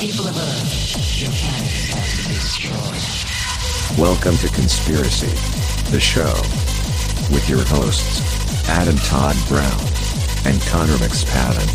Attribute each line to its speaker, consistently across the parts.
Speaker 1: People of Earth, your planet has to be destroyed.
Speaker 2: Welcome to Conspiracy, the show, with your hosts, Adam Todd Brown and Connor McSpadden.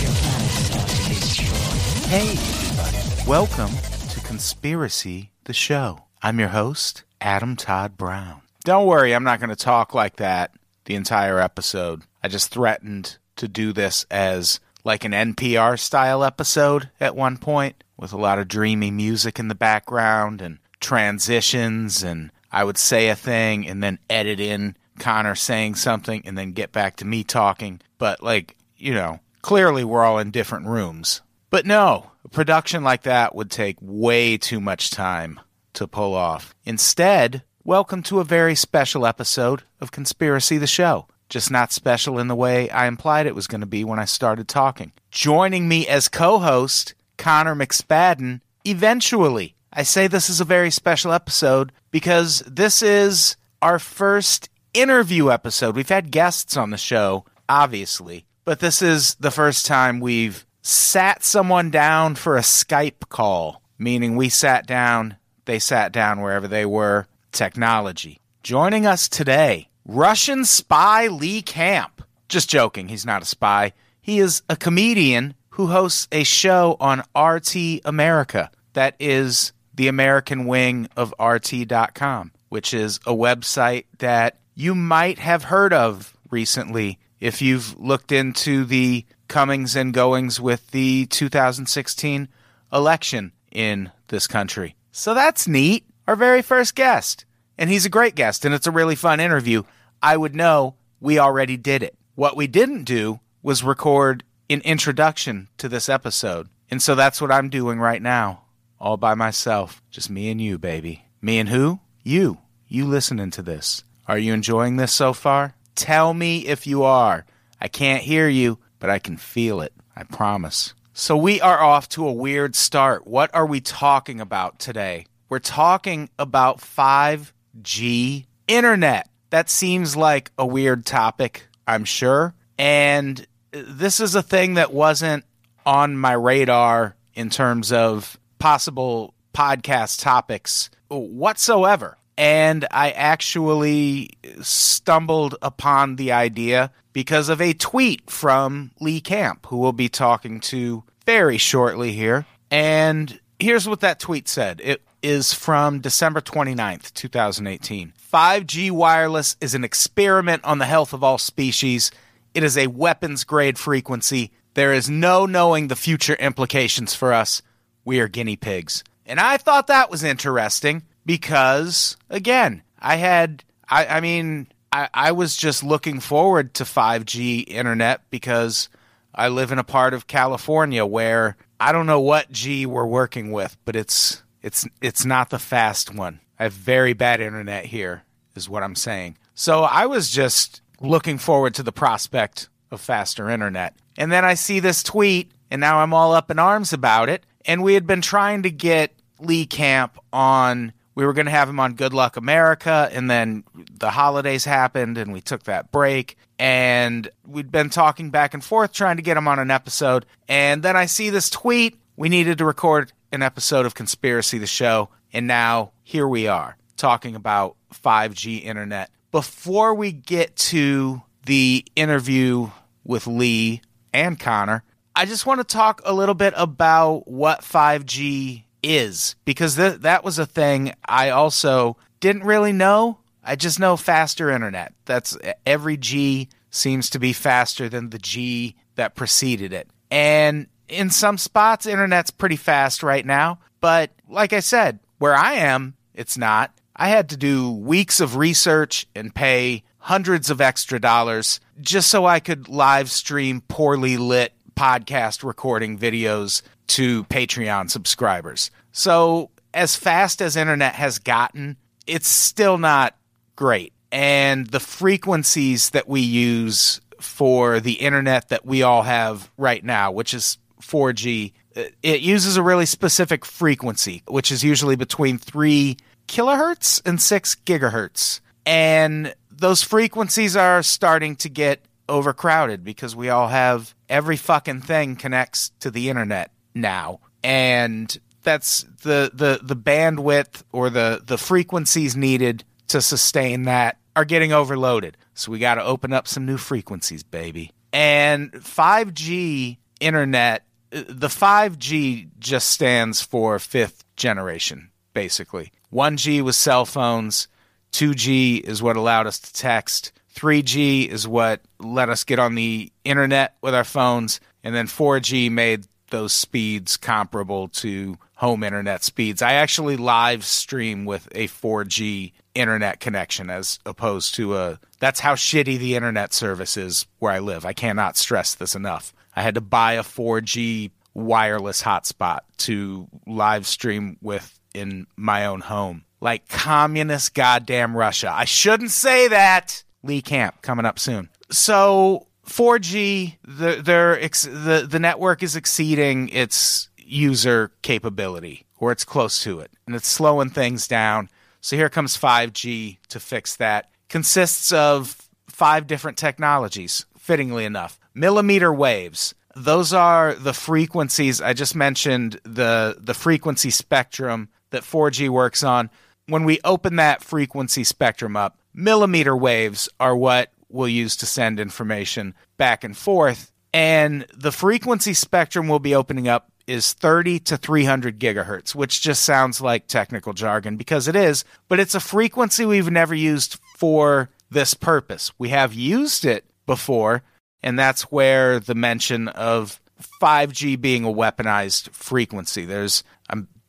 Speaker 1: Your planet is about to be destroyed.
Speaker 3: Hey, everybody. Welcome to Conspiracy, the show. I'm your host, Adam Todd Brown. Don't worry, I'm not going to talk like that the entire episode. I just threatened to do this as like an NPR style episode at one point with a lot of dreamy music in the background and transitions and I would say a thing and then edit in Connor saying something and then get back to me talking. But like, you know, clearly we're all in different rooms. But no, a production like that would take way too much time to pull off. Instead, welcome to a very special episode of Conspiracy the Show. Just not special in the way I implied it was going to be when I started talking. Joining me as co host, Connor McSpadden, eventually. I say this is a very special episode because this is our first interview episode. We've had guests on the show, obviously, but this is the first time we've sat someone down for a Skype call, meaning we sat down, they sat down wherever they were. Technology. Joining us today, Russian spy Lee Camp. Just joking, he's not a spy. He is a comedian who hosts a show on RT America. That is the American wing of RT.com, which is a website that you might have heard of recently if you've looked into the comings and goings with the 2016 election in this country. So that's neat. Our very first guest. And he's a great guest, and it's a really fun interview. I would know we already did it. What we didn't do was record an introduction to this episode. And so that's what I'm doing right now, all by myself. Just me and you, baby. Me and who? You. You listening to this. Are you enjoying this so far? Tell me if you are. I can't hear you, but I can feel it. I promise. So we are off to a weird start. What are we talking about today? We're talking about 5G internet. That seems like a weird topic, I'm sure. And this is a thing that wasn't on my radar in terms of possible podcast topics whatsoever. And I actually stumbled upon the idea because of a tweet from Lee Camp, who we'll be talking to very shortly here. And here's what that tweet said it is from December 29th, 2018. 5G wireless is an experiment on the health of all species. It is a weapons grade frequency. There is no knowing the future implications for us. We are guinea pigs. And I thought that was interesting because, again, I had, I, I mean, I, I was just looking forward to 5G internet because I live in a part of California where I don't know what G we're working with, but it's it's it's not the fast one. I have very bad internet here, is what I'm saying. So I was just looking forward to the prospect of faster internet. And then I see this tweet, and now I'm all up in arms about it. And we had been trying to get Lee Camp on. We were going to have him on Good Luck America, and then the holidays happened, and we took that break. And we'd been talking back and forth trying to get him on an episode. And then I see this tweet. We needed to record an episode of Conspiracy the Show. And now here we are talking about 5G internet. Before we get to the interview with Lee and Connor, I just want to talk a little bit about what 5G is because th- that was a thing I also didn't really know. I just know faster internet. That's every G seems to be faster than the G that preceded it. And in some spots, internet's pretty fast right now. But like I said, where I am, it's not. I had to do weeks of research and pay hundreds of extra dollars just so I could live stream poorly lit podcast recording videos to Patreon subscribers. So, as fast as internet has gotten, it's still not great. And the frequencies that we use for the internet that we all have right now, which is 4G, uh, it uses a really specific frequency, which is usually between 3 kilohertz and 6 gigahertz. And those frequencies are starting to get overcrowded because we all have every fucking thing connects to the internet now. And that's the the the bandwidth or the the frequencies needed to sustain that are getting overloaded. So we got to open up some new frequencies, baby. And 5G internet, uh, the 5G just stands for fifth generation, basically. 1G was cell phones, 2G is what allowed us to text, 3G is what let us get on the internet with our phones, and then 4G made those speeds comparable to home internet speeds. I actually live stream with a 4G internet connection as opposed to a that's how shitty the internet service is where I live. I cannot stress this enough. I had to buy a 4G wireless hotspot to live stream with in my own home. Like communist goddamn Russia. I shouldn't say that. Lee Camp coming up soon. So 4G, the ex, the the network is exceeding its user capability, or it's close to it, and it's slowing things down. So here comes 5G to fix that. Consists of five different technologies, fittingly enough. Millimeter waves. Those are the frequencies I just mentioned, the the frequency spectrum that 4G works on. When we open that frequency spectrum up, millimeter waves are what we'll use to send information back and forth. And the frequency spectrum we'll be opening up is 30 to 300 gigahertz, which just sounds like technical jargon because it is, but it's a frequency we've never used for this purpose. We have used it before, and that's where the mention of 5G being a weaponized frequency. There's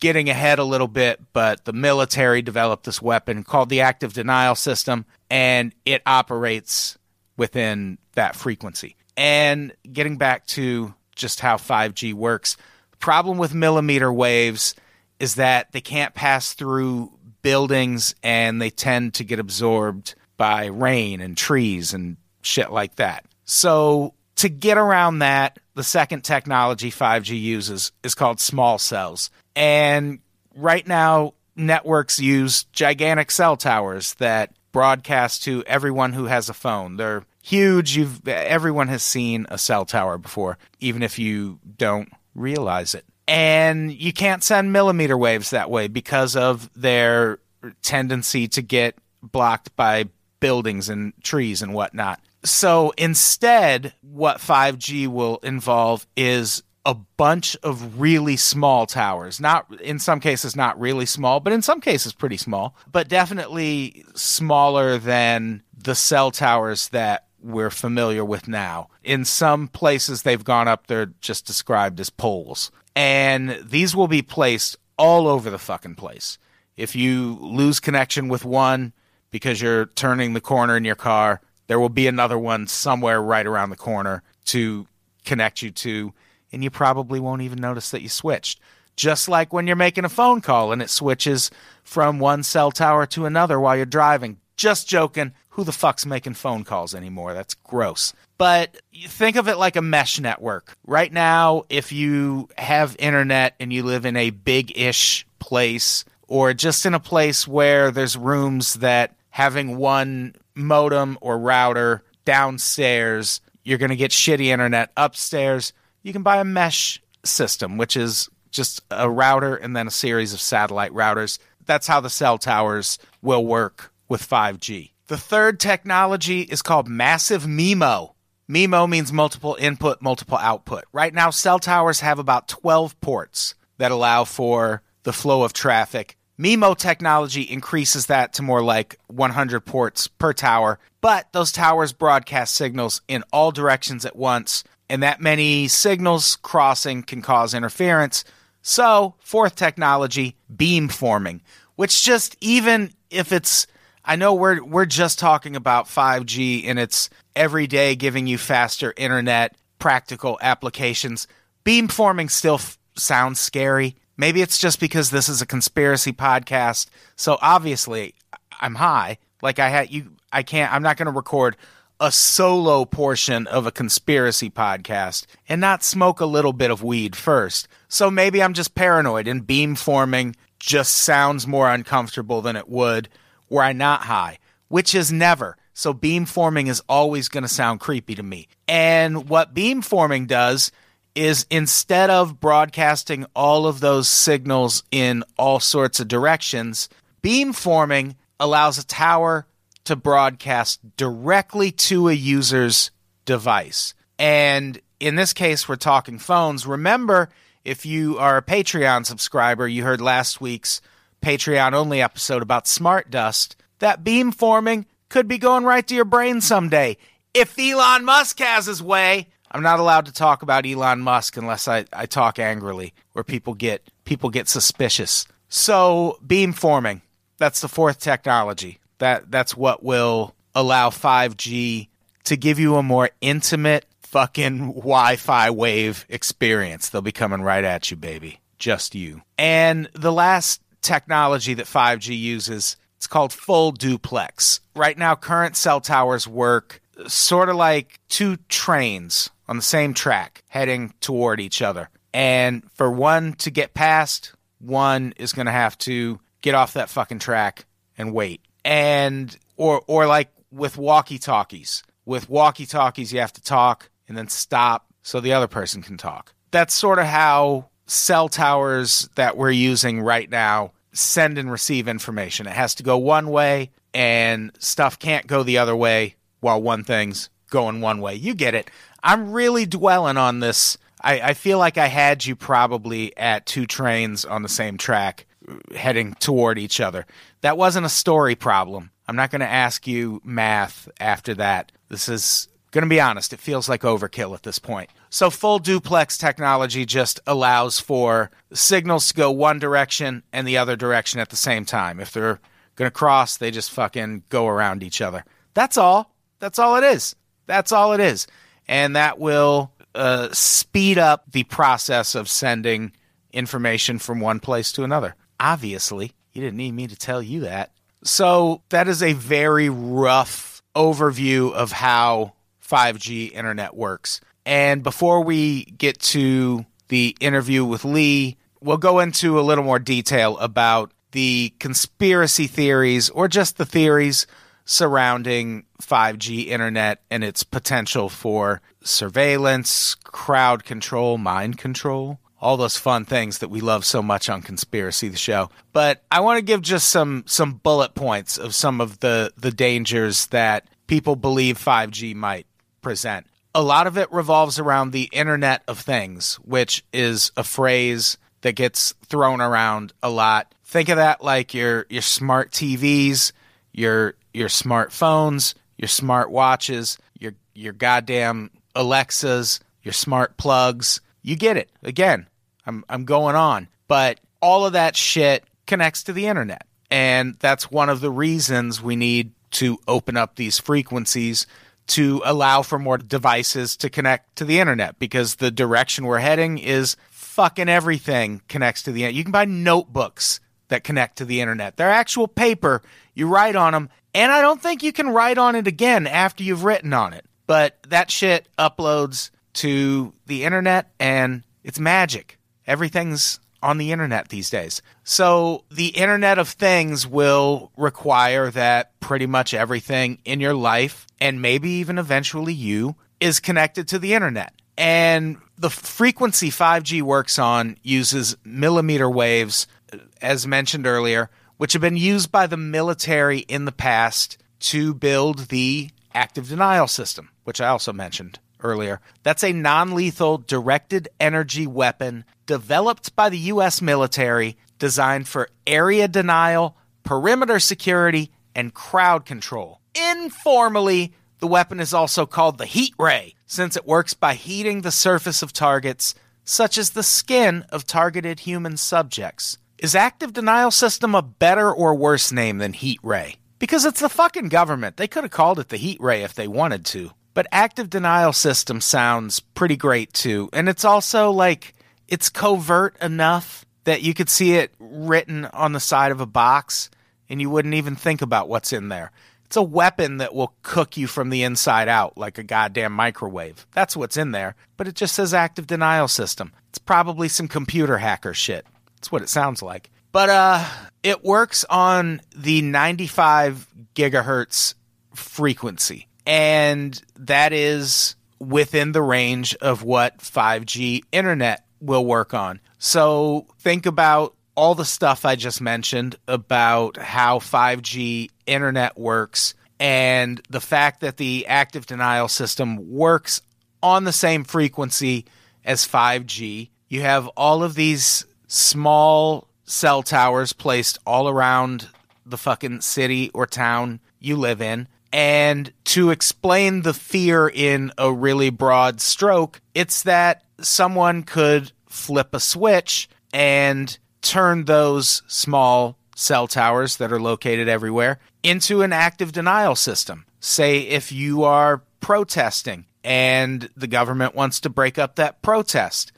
Speaker 3: getting ahead a little bit, but the military developed this weapon called the active denial system, and it operates within that frequency. And getting back to just how 5G works, the problem with millimeter waves is that they can't pass through buildings and they tend to get absorbed by rain and trees and shit like that. So, to get around that, the second technology 5G uses is called small cells. And right now, networks use gigantic cell towers that broadcast to everyone who has a phone. They're huge. You've everyone has seen a cell tower before, even if you don't realize it. And you can't send millimeter waves that way because of their tendency to get blocked by buildings and trees and whatnot. So instead, what 5G will involve is a bunch of really small towers. Not in some cases not really small, but in some cases pretty small, but definitely smaller than the cell towers that we're familiar with now. In some places they've gone up they're just described as poles. And these will be placed all over the fucking place. If you lose connection with one because you're turning the corner in your car, there will be another one somewhere right around the corner to connect you to and you probably won't even notice that you switched. Just like when you're making a phone call and it switches from one cell tower to another while you're driving. Just joking. Who the fuck's making phone calls anymore? That's gross. But think of it like a mesh network. Right now, if you have internet and you live in a big ish place or just in a place where there's rooms that having one modem or router downstairs, you're going to get shitty internet upstairs you can buy a mesh system, which is just a router and then a series of satellite routers. That's how the cell towers will work with 5G. The third technology is called massive MIMO. MIMO means multiple input, multiple output. Right now, cell towers have about 12 ports that allow for the flow of traffic. MIMO technology increases that to more like 100 ports per tower, but those towers broadcast signals in all directions at once and that many signals crossing can cause interference. So, fourth technology, beamforming, which just even if it's I know we're we're just talking about 5G and it's every day giving you faster internet, practical applications. Beamforming still f- sounds scary. Maybe it's just because this is a conspiracy podcast. So obviously, I'm high. Like I had you I can't I'm not going to record a solo portion of a conspiracy podcast and not smoke a little bit of weed first. So maybe I'm just paranoid and beam forming just sounds more uncomfortable than it would were I not high, which is never. So beam forming is always going to sound creepy to me. And what beam forming does is instead of broadcasting all of those signals in all sorts of directions, beamforming allows a tower to broadcast directly to a user's device. And in this case, we're talking phones. Remember, if you are a Patreon subscriber, you heard last week's Patreon only episode about smart dust. That beamforming could be going right to your brain someday. If Elon Musk has his way, I'm not allowed to talk about Elon Musk unless I, I talk angrily, where people get people get suspicious. So beamforming, that's the fourth technology. That that's what will allow 5G to give you a more intimate fucking Wi-Fi wave experience. They'll be coming right at you, baby. Just you. And the last technology that 5G uses, it's called full duplex. Right now current cell towers work sort of like two trains on the same track heading toward each other. And for one to get past, one is going to have to get off that fucking track and wait. And or or like with walkie-talkies. With walkie-talkies you have to talk and then stop so the other person can talk. That's sort of how cell towers that we're using right now send and receive information. It has to go one way and stuff can't go the other way while one thing's going one way. You get it. I'm really dwelling on this. I, I feel like I had you probably at two trains on the same track heading toward each other. That wasn't a story problem. I'm not going to ask you math after that. This is going to be honest, it feels like overkill at this point. So, full duplex technology just allows for signals to go one direction and the other direction at the same time. If they're going to cross, they just fucking go around each other. That's all. That's all it is. That's all it is. And that will uh, speed up the process of sending information from one place to another. Obviously, you didn't need me to tell you that. So, that is a very rough overview of how 5G internet works. And before we get to the interview with Lee, we'll go into a little more detail about the conspiracy theories or just the theories surrounding 5G internet and its potential for surveillance, crowd control, mind control, all those fun things that we love so much on Conspiracy the show. But I want to give just some some bullet points of some of the the dangers that people believe 5G might present. A lot of it revolves around the Internet of Things, which is a phrase that gets thrown around a lot. Think of that like your your smart TVs, your your smartphones, your smart watches, your your goddamn Alexas, your smart plugs. You get it. Again, I'm I'm going on, but all of that shit connects to the internet. And that's one of the reasons we need to open up these frequencies to allow for more devices to connect to the internet because the direction we're heading is fucking everything connects to the internet. You can buy notebooks that connect to the internet. They're actual paper. You write on them, and I don't think you can write on it again after you've written on it. But that shit uploads to the internet and it's magic. Everything's on the internet these days. So the Internet of Things will require that pretty much everything in your life, and maybe even eventually you, is connected to the internet. And the frequency 5G works on uses millimeter waves, as mentioned earlier, which have been used by the military in the past to build the active denial system, which I also mentioned earlier. That's a non lethal directed energy weapon developed by the U.S. military designed for area denial, perimeter security, and crowd control. Informally, The weapon is also called the heat ray, since it works by heating the surface of targets, such as the skin of targeted human subjects. Is active denial system a better or worse name than heat ray? Because it's the fucking government. They could have called it the heat ray if they wanted to. But active denial system sounds pretty great too. And it's also like, it's covert enough that you could see it written on the side of a box and you wouldn't even think about what's in there. It's a weapon that will cook you from the inside out like a goddamn microwave. That's what's in there, but it just says active denial system. It's probably some computer hacker shit. That's what it sounds like. But uh it works on the 95 gigahertz frequency and that is within the range of what 5G internet will work on. So think about all the stuff I just mentioned about how 5G internet works and the fact that the active denial system works on the same frequency as 5G. You have all of these small cell towers placed all around the fucking city or town you live in. And to explain the fear in a really broad stroke, it's that someone could flip a switch and turn those small cell towers that are located everywhere into an active denial system. Say if you are protesting and the government wants to break up that protest,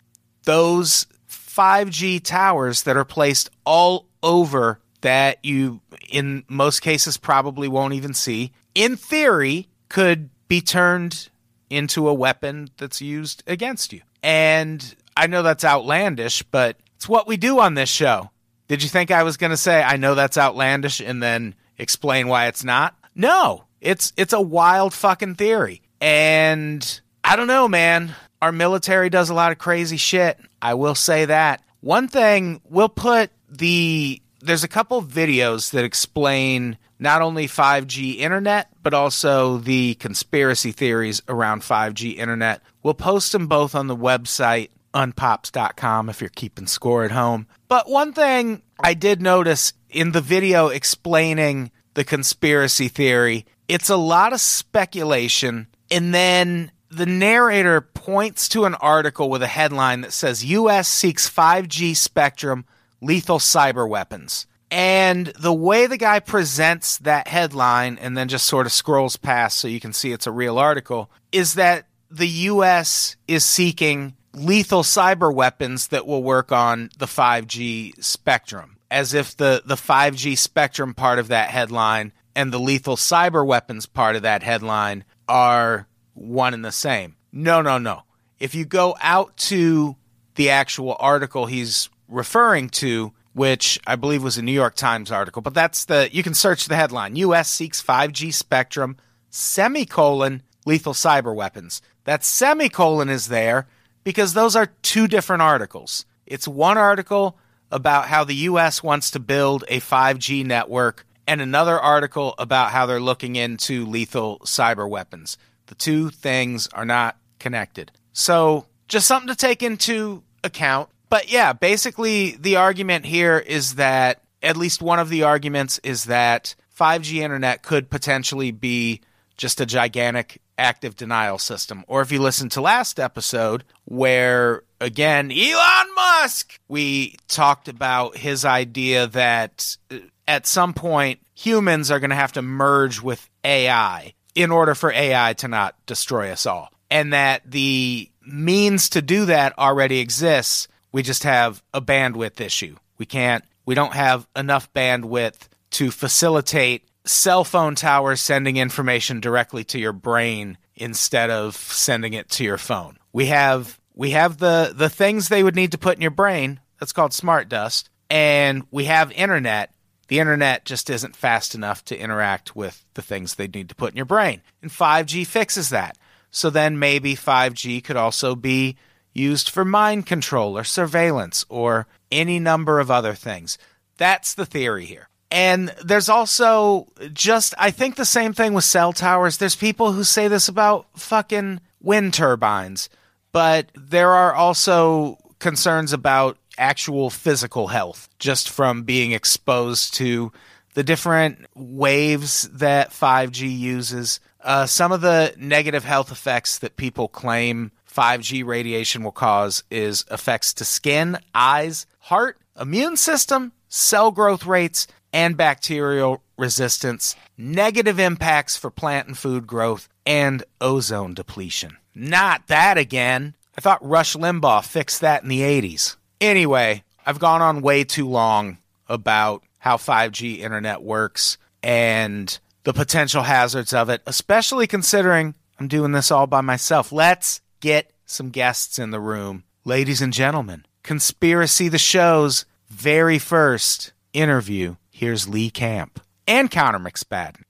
Speaker 3: those 5G towers that are placed all over that you, in most cases, probably won't even see, in theory, could be turned into a weapon that's used against you. And I know that's outlandish, but it's what we do on this show. Did you think I was going to say I know that's outlandish and then explain why it's not? No. It's it's a wild fucking theory. And I don't know, man. Our military does a lot of crazy shit. I will say that. One thing, we'll put the there's a couple videos that explain not only 5G internet, but also the conspiracy theories around 5G internet. We'll post them both on the website unpops.com if you're keeping score at home. But one thing I did notice in the video explaining the conspiracy theory, it's a lot of speculation and then the narrator points to an article with a headline that says US seeks 5G spectrum lethal cyber weapons. And the way the guy presents that headline and then just sort of scrolls past so you can see it's a real article is that the US is seeking lethal cyber weapons that will work on the 5G spectrum, as if the, the 5G spectrum part of that headline and the lethal cyber weapons part of that headline are one and the same. No, no, no. If you go out to the actual article he's referring to, which I believe was a New York Times article, but that's the, you can search the headline US seeks 5G spectrum, semicolon, lethal cyber weapons. That semicolon is there because those are two different articles. It's one article about how the US wants to build a 5G network and another article about how they're looking into lethal cyber weapons. The two things are not connected. So, just something to take into account. But yeah, basically, the argument here is that at least one of the arguments is that 5G internet could potentially be just a gigantic active denial system. Or if you listen to last episode, where again, Elon Musk, we talked about his idea that uh, at some point humans are going to have to merge with AI in order for AI to not destroy us all. And that the means to do that already exists. We just have a bandwidth issue. We can't, we don't have enough bandwidth to facilitate cell phone towers sending information directly to your brain instead of sending it to your phone. We have we have the the things they would need to put in your brain. That's called smart dust. And we have internet. The internet just isn't fast enough to interact with the things they need to put in your brain. And 5G fixes that. So then maybe 5G could also be used for mind control or surveillance or any number of other things. That's the theory here. And there's also just, I think the same thing with cell towers. There's people who say this about fucking wind turbines, but there are also concerns about actual physical health just from being exposed to the different waves that 5G uses. Uh, some of the negative health effects that people claim 5G radiation will cause is effects to skin, eyes, heart, immune system, cell growth rates, and bacterial resistance, negative impacts for plant and food growth, and ozone depletion. Not that again. I thought Rush Limbaugh fixed that in the 80s. Anyway, I've gone on way too long about how 5G internet works and the potential hazards of it, especially considering I'm doing this all by myself. Let's get some guests in the room. Ladies and gentlemen, Conspiracy the Show's very first interview. Here's Lee Camp and Connor McSpadden.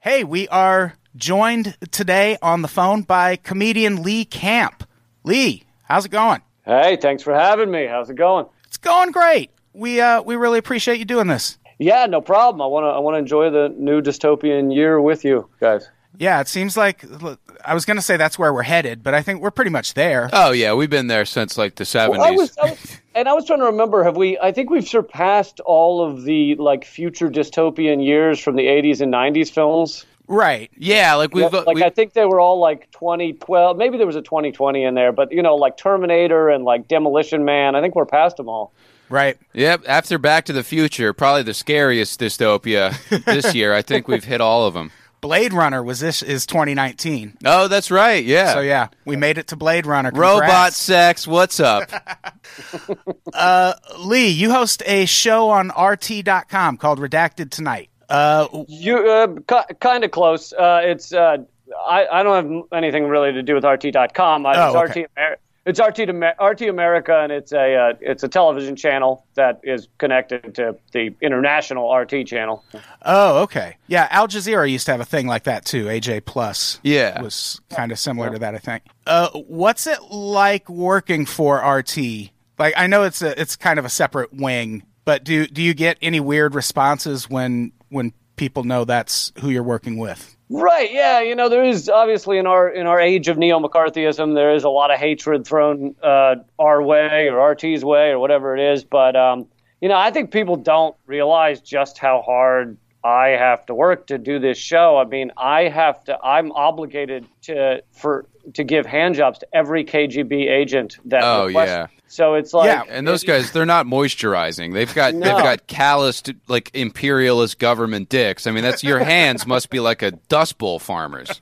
Speaker 3: Hey, we are joined today on the phone by comedian Lee Camp. Lee, how's it going?
Speaker 4: Hey, thanks for having me. How's it going?
Speaker 3: It's going great. We uh we really appreciate you doing this.
Speaker 4: Yeah, no problem. I want to I want to enjoy the new dystopian year with you guys.
Speaker 3: Yeah, it seems like I was going to say that's where we're headed, but I think we're pretty much there.
Speaker 5: Oh yeah, we've been there since like the seventies.
Speaker 4: Well, I was, I was, and I was trying to remember. Have we? I think we've surpassed all of the like future dystopian years from the '80s and '90s films.
Speaker 3: Right.
Speaker 5: yeah, like we've
Speaker 4: like
Speaker 5: we,
Speaker 4: I think they were all like 2012. Maybe there was a 2020 in there, but you know, like Terminator and like Demolition Man. I think we're past them all.
Speaker 3: Right.
Speaker 5: Yep. After Back to the Future, probably the scariest dystopia this year. I think we've hit all of them.
Speaker 3: Blade Runner was this is 2019.
Speaker 5: Oh, that's right. Yeah.
Speaker 3: So yeah, we made it to Blade Runner.
Speaker 5: Robot sex. What's up?
Speaker 3: Uh, Lee, you host a show on RT.com called Redacted Tonight. Uh,
Speaker 4: You uh, kind of close. Uh, it's uh, I, I don't have anything really to do with RT.com. I,
Speaker 3: Oh,
Speaker 4: it's
Speaker 3: okay.
Speaker 4: RT. Amer- It's RT, to, RT America, and it's a uh, it's a television channel that is connected to the international RT channel.
Speaker 3: oh, okay. Yeah, Al Jazeera used to have a thing like that too. AJ Plus.
Speaker 5: Yeah.
Speaker 3: was kind of similar to that, I think. Uh, what's it like working for RT? Like, I know it's a it's kind of a separate wing, but do do you get any weird responses when when people know that's who you're working with?
Speaker 4: Right. Yeah. You know, there is obviously in our in our age of neo McCarthyism, there is a lot of hatred thrown uh, our way or RT's way or whatever it is. But um, you know, I think people don't realize just how hard I have to work to do this show. I mean, I have to. I'm obligated to for to give handjobs to every KGB agent that.
Speaker 5: Oh,
Speaker 4: requests-
Speaker 5: yeah.
Speaker 4: So it's like
Speaker 3: Yeah,
Speaker 5: And those guys, they're not moisturizing. They've got
Speaker 4: No.
Speaker 5: they've got calloused like imperialist government dicks. I mean, that's your hands must be like a dust bowl farmers.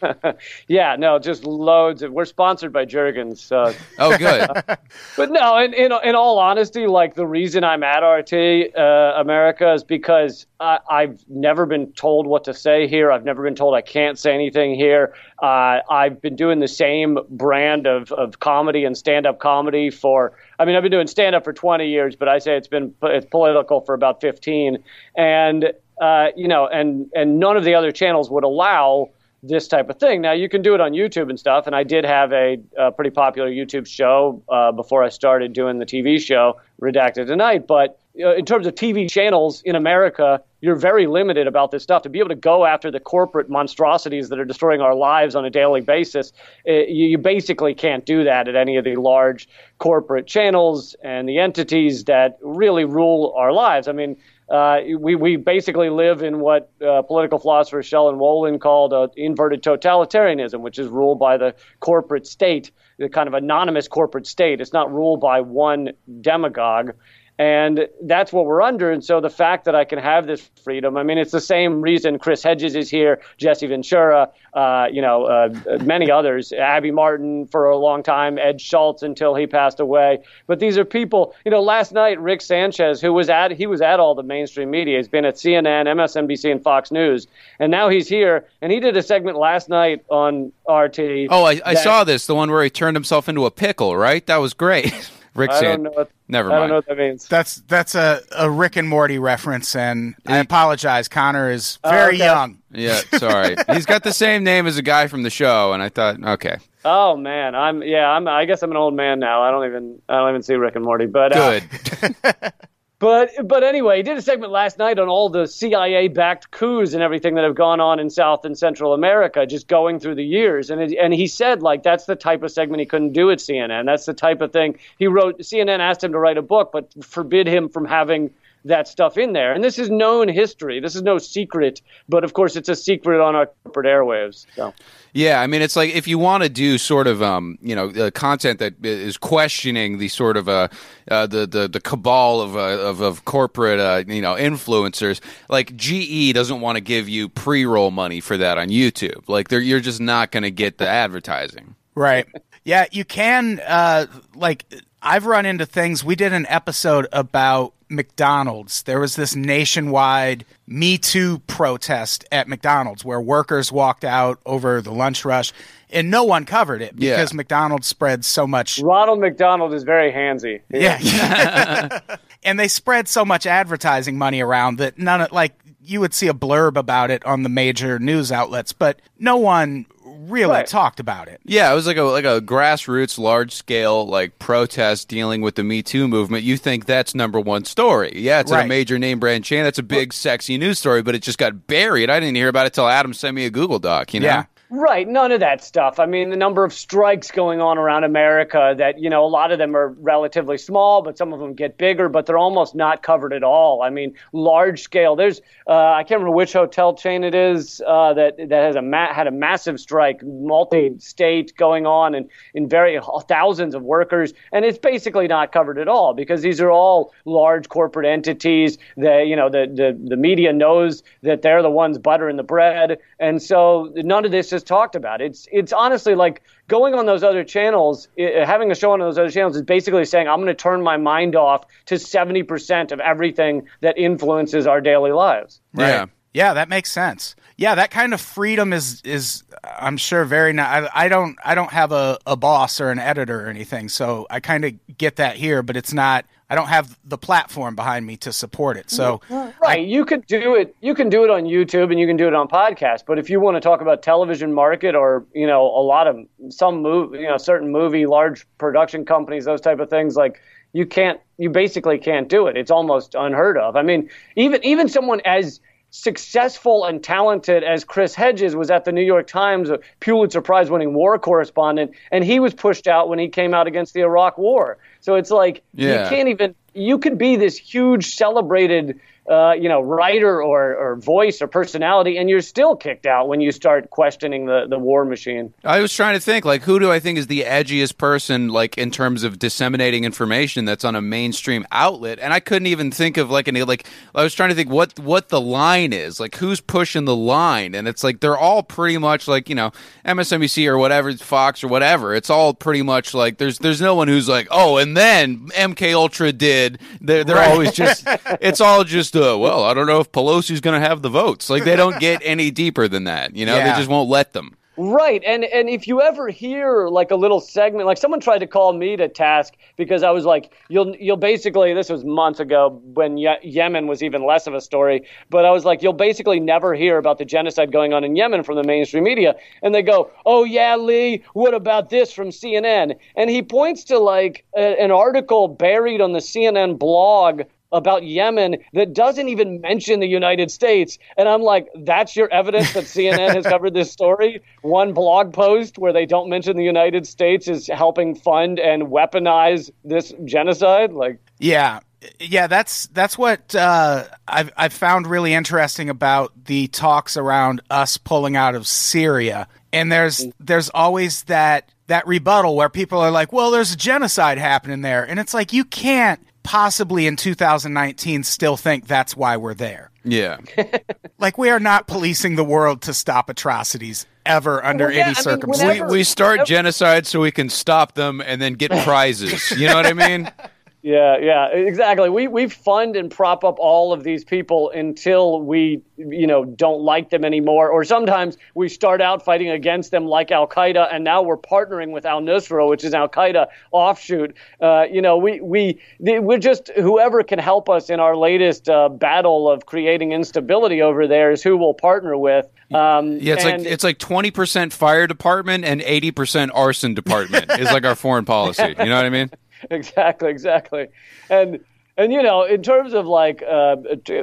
Speaker 4: yeah, no, just loads. Of, we're sponsored by Jergens. So
Speaker 5: Oh, good.
Speaker 4: But no, in, in in all honesty, like the reason I'm at RT uh, America is because I, I've never been told what to say here. I've never been told I can't say anything here. Uh, I've been doing the same brand of, of comedy and stand up comedy for. I mean, I've been doing stand up for 20 years, but I say it's been it's political for about 15, and uh, you know, and and none of the other channels would allow this type of thing. Now you can do it on YouTube and stuff, and I did have a, a pretty popular YouTube show uh, before I started doing the TV show Redacted Tonight. But in terms of TV channels in America, you're very limited about this stuff. To be able to go after the corporate monstrosities that are destroying our lives on a daily basis, uh, you, you basically can't do that at any of the large corporate channels and the entities that really rule our lives. I mean. Uh, we, we basically live in what uh, political philosopher Sheldon Wolin called uh, inverted totalitarianism, which is ruled by the corporate state, the kind of anonymous corporate state. It's not ruled by one demagogue. And that's what we're under. And so the fact that I can have this freedom, I mean, it's the same reason Chris Hedges is here, Jesse Ventura, uh, you know, uh, many others, Abby Martin for a long time, Ed Schultz until he passed away. But these are people, you know, last night, Rick Sanchez, who was at, he was at all the mainstream media. He's been at CNN, MSNBC, and Fox News. And now he's here. And he did a segment last night on RT.
Speaker 5: Oh, I, I
Speaker 4: that-
Speaker 5: saw this, the one where he turned himself into a pickle, right? That was great. Rick
Speaker 4: I don't know what,
Speaker 5: Never
Speaker 4: I don't know what that means.
Speaker 3: That's that's a, a Rick and Morty reference, and I apologize. Connor is very
Speaker 4: okay.
Speaker 3: young.
Speaker 5: Yeah, sorry. He's got the same name as a guy from the show, and I thought, okay,
Speaker 4: Oh man, I'm yeah, I'm I guess I'm an old man now. I don't even I don't even see Rick and Morty, but uh,
Speaker 5: good.
Speaker 4: But but anyway, he did a segment last night on all the CIA-backed coups and everything that have gone on in South and Central America, just going through the years. And it, and he said like that's the type of segment he couldn't do at CNN. That's the type of thing he wrote. CNN asked him to write a book, but forbid him from having that stuff in there. And this is known history. This is no secret, but of course, it's a secret on our corporate airwaves. So.
Speaker 5: Yeah, I mean, it's like if you want to do sort of, um, you know, uh, content that is questioning the sort of uh, uh, the, the the cabal of uh, of, of corporate, uh, you know, influencers. Like GE doesn't want to give you pre roll money for that on YouTube. Like, they're, you're just not going to get the advertising.
Speaker 3: Right. Yeah, you can. Uh, like, I've run into things. We did an episode about McDonald's. There was this nationwide Me Too protest at McDonald's where workers walked out over the lunch rush, and no one covered it
Speaker 5: Yeah.
Speaker 3: because McDonald's spread so much.
Speaker 4: Ronald McDonald is very handsy.
Speaker 3: Yeah. and they spread so much advertising money around that none of, like, you would see a blurb about it on the major news outlets, but no one really
Speaker 4: Right.
Speaker 3: talked about it.
Speaker 5: Yeah, it was like a like a grassroots, large scale like protest dealing with the Me Too movement. You think that's number one story? Yeah, it's
Speaker 3: Right.
Speaker 5: a major name brand chain. That's a big, sexy news story, but it just got buried. I didn't hear about it till Adam sent me a Google Doc. You know?
Speaker 3: Yeah.
Speaker 4: Right, none of that stuff. I mean, the number of strikes going on around America that, you know, a lot of them are relatively small, but some of them get bigger, but they're almost not covered at all. I mean, large scale. There's, uh, I can't remember which hotel chain it is uh, that that has a ma- had a massive strike, multi-state going on, and in very thousands of workers, and it's basically not covered at all because these are all large corporate entities. That you know, the the, the media knows that they're the ones buttering the bread, and so none of this is talked about. It's it's honestly like going on those other channels, i- having a show on those other channels is basically saying I'm going to turn my mind off to 70% of everything that influences our daily lives.
Speaker 5: Yeah.
Speaker 3: Yeah, that makes sense. Yeah, that kind of freedom is is I'm sure very not. I, I don't I don't have a, a boss or an editor or anything, so I kind of get that here, but it's not. I don't have the platform behind me to support it. So mm-hmm.
Speaker 4: Right, you could do it. You can do it on YouTube and you can do it on podcast. But if you want to talk about television market or you know a lot of some move, you know certain movie, large production companies, those type of things, like you can't. You basically can't do it. It's almost unheard of. I mean, even even someone as successful and talented as Chris Hedges was at the New York Times, a Pulitzer Prize winning war correspondent, and he was pushed out when he came out against the Iraq War. So it's like
Speaker 5: Yeah.
Speaker 4: you can't even you could be this huge celebrated uh, you know writer or, or voice or personality and you're still kicked out when you start questioning the, the war machine
Speaker 5: I was trying to think, like, who do I think is the edgiest person, like, in terms of disseminating information that's on a mainstream outlet? And I couldn't even think of like any like. I was trying to think what what the line is, like, who's pushing the line, and it's like they're all pretty much like you know MSNBC or whatever, Fox or whatever. It's all pretty much like there's there's no one who's like, oh, and then MK Ultra did. They're they're always just. It's all just uh, well, I don't know if Pelosi's going to have the votes. Like they don't get any deeper than that. You know,
Speaker 3: Yeah.
Speaker 5: they just won't let them.
Speaker 4: Right, and and if you ever hear like a little segment, like someone tried to call me to task because I was like, you'll you'll basically this was months ago when Ye- Yemen was even less of a story, but I was like, you'll basically never hear about the genocide going on in Yemen from the mainstream media, and they go, oh yeah, Lee, what about this from CNN? And he points to like a, an article buried on the CNN blog about Yemen that doesn't even mention the United States. And I'm like, that's your evidence that CNN has covered this story? One blog post where they don't mention the United States is helping fund and weaponize this genocide? Like,
Speaker 3: Yeah, yeah, that's that's what uh, I've I've found really interesting about the talks around us pulling out of Syria. And there's there's always that that rebuttal where people are like, "Well, there's a genocide happening there," and it's like you can't possibly in 2019 still think that's why we're there.
Speaker 5: Yeah.
Speaker 3: Like we are not policing the world to stop atrocities ever under
Speaker 4: Well, yeah, I
Speaker 3: any
Speaker 4: mean,
Speaker 3: circumstance.
Speaker 5: we,
Speaker 4: whenever-
Speaker 5: we start genocide so we can stop them and then get prizes. You know what I mean?
Speaker 4: Yeah, yeah, exactly. We we fund and prop up all of these people until we, you know, don't like them anymore. Or sometimes we start out fighting against them like Al Qaeda, and now we're partnering with Al Nusra, which is Al Qaeda offshoot. Uh, you know, we we we're just whoever can help us in our latest uh, battle of creating instability over there is who we'll partner with. Um,
Speaker 5: Yeah, it's like it's like twenty percent fire department and eighty percent arson department is like our foreign policy. You know what I mean?
Speaker 4: exactly, exactly. And and you know, in terms of like, uh,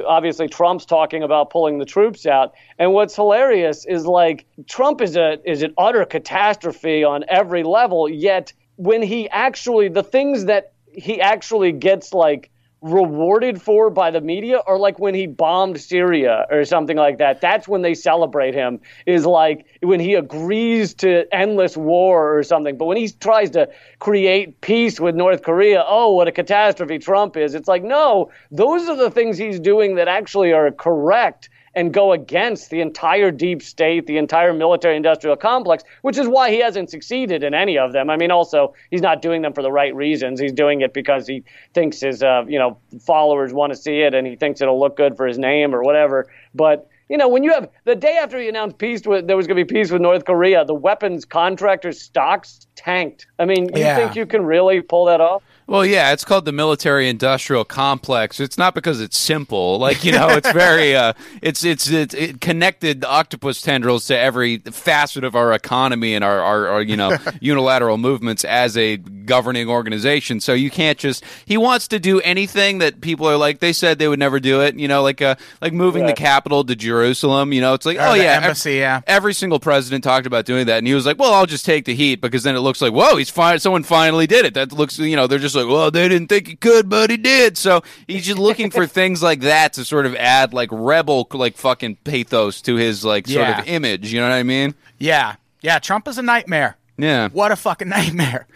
Speaker 4: obviously Trump's talking about pulling the troops out, and what's hilarious is like Trump is a is an utter catastrophe on every level. Yet when he actually the things that he actually gets like rewarded for by the media or like when he bombed Syria or something like that. That's when they celebrate him, is like when he agrees to endless war or something. But when he tries to create peace with North Korea, oh, what a catastrophe Trump is. It's like, no, those are the things he's doing that actually are correct and go against the entire deep state, the entire military industrial complex, which is why he hasn't succeeded in any of them. I mean, also, he's not doing them for the right reasons. He's doing it because he thinks his, uh, you know, followers want to see it and he thinks it'll look good for his name or whatever. But you know, when you have the day after he announced peace with there was going to be peace with North Korea, the weapons contractors stocks tanked. I mean, you
Speaker 3: Yeah.
Speaker 4: think you can really pull that off?
Speaker 5: Well, yeah, it's called the military industrial complex. It's not because it's simple. Like, you know, it's very uh it's it's it's it connected octopus tendrils to every facet of our economy and our our, our you know, unilateral movements as a governing organization. So you can't just he wants to do anything that people are like they said they would never do it, you know, like uh like moving the capital to Jerusalem, you know, it's like,
Speaker 3: Or
Speaker 5: oh yeah,
Speaker 3: embassy, yeah.
Speaker 5: every single president talked about doing that, and he was like, "Well, I'll just take the heat because then it looks like, whoa, he's fine. Someone finally did it. That looks, you know, they're just like, well, they didn't think he could, but he did. So he's just looking for things like that to sort of add like rebel, like fucking pathos to his like sort
Speaker 3: Yeah.
Speaker 5: of image. You know what I mean?
Speaker 3: Yeah. Yeah. Trump is a nightmare.
Speaker 5: Yeah.
Speaker 3: What a fucking nightmare.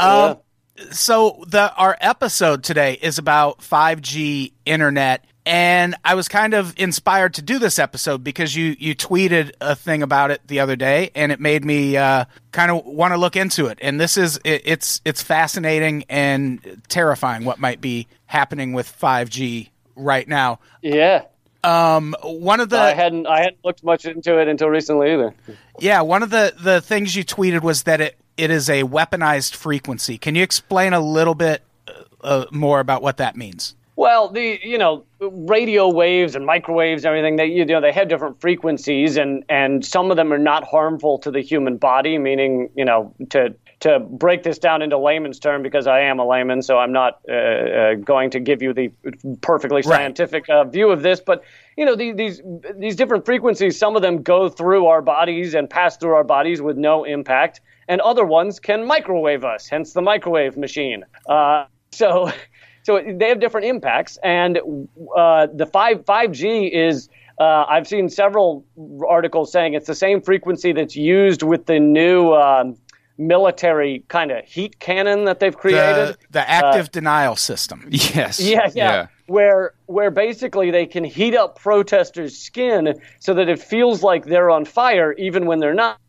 Speaker 3: Um, so the our episode today is about 5G internet and I was kind of inspired to do this episode because you you tweeted a thing about it the other day and it made me uh, kind of want to look into it and this is it, it's it's fascinating and terrifying what might be happening with 5G right now.
Speaker 4: Yeah.
Speaker 3: Um, one of the
Speaker 4: I hadn't I hadn't looked much into it until recently either.
Speaker 3: Yeah, one of the the things you tweeted was that it it is a weaponized frequency. Can you explain a little bit uh, more about what that means?
Speaker 4: Well, the you know radio waves and microwaves and everything they you know they have different frequencies and and some of them are not harmful to the human body. Meaning you know to to break this down into layman's term because I am a layman, so I'm not uh, uh, going to give you the perfectly scientific uh, view of this, but. You know these, these these different frequencies. Some of them go through our bodies and pass through our bodies with no impact, and other ones can microwave us. Hence the microwave machine. Uh, so so they have different impacts, and uh, the five five G is. Uh, I've seen several articles saying it's the same frequency that's used with the new um, military kind of heat cannon that they've created.
Speaker 3: The, the active denial system.
Speaker 5: Yes.
Speaker 4: Yeah, yeah, Where where basically they can heat up protesters' skin so that it feels like they're on fire even when they're not.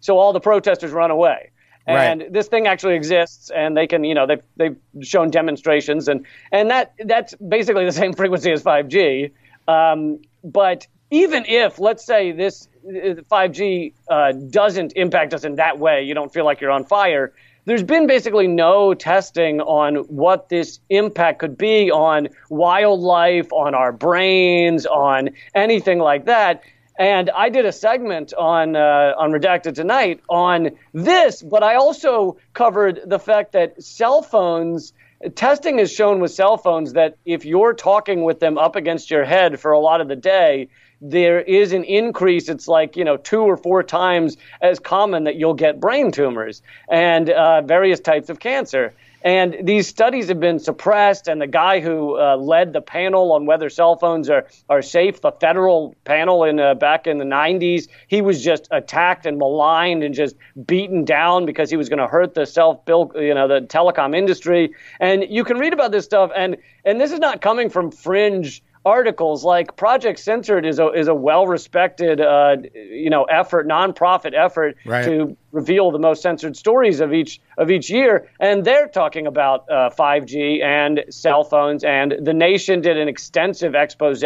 Speaker 4: So all the protesters run away. And
Speaker 3: Right.
Speaker 4: this thing actually exists, and they can, you know, they've they've shown demonstrations, and and that that's basically the same frequency as 5G. Um, but even if, let's say, this uh, 5G uh, doesn't impact us in that way, you don't feel like you're on fire. There's been basically no testing on what this impact could be on wildlife, on our brains, on anything like that. And I did a segment on uh, on Redacted tonight on this, but I also covered the fact that cell phones testing has shown with cell phones that if you're talking with them up against your head for a lot of the day, there is an increase. It's like you know two or four times as common that you'll get brain tumors and uh, various types of cancer. And these studies have been suppressed. And the guy who uh, led the panel on whether cell phones are, are safe, the federal panel in uh, back in the 90s, he was just attacked and maligned and just beaten down because he was going to hurt the self built, you know, the telecom industry. And you can read about this stuff. And and this is not coming from fringe articles like Project Censored is a is a well respected uh, you know effort, nonprofit effort
Speaker 3: Right.
Speaker 4: to reveal the most censored stories of each of each year, and they're talking about uh, 5G and cell phones. And the Nation did an extensive expose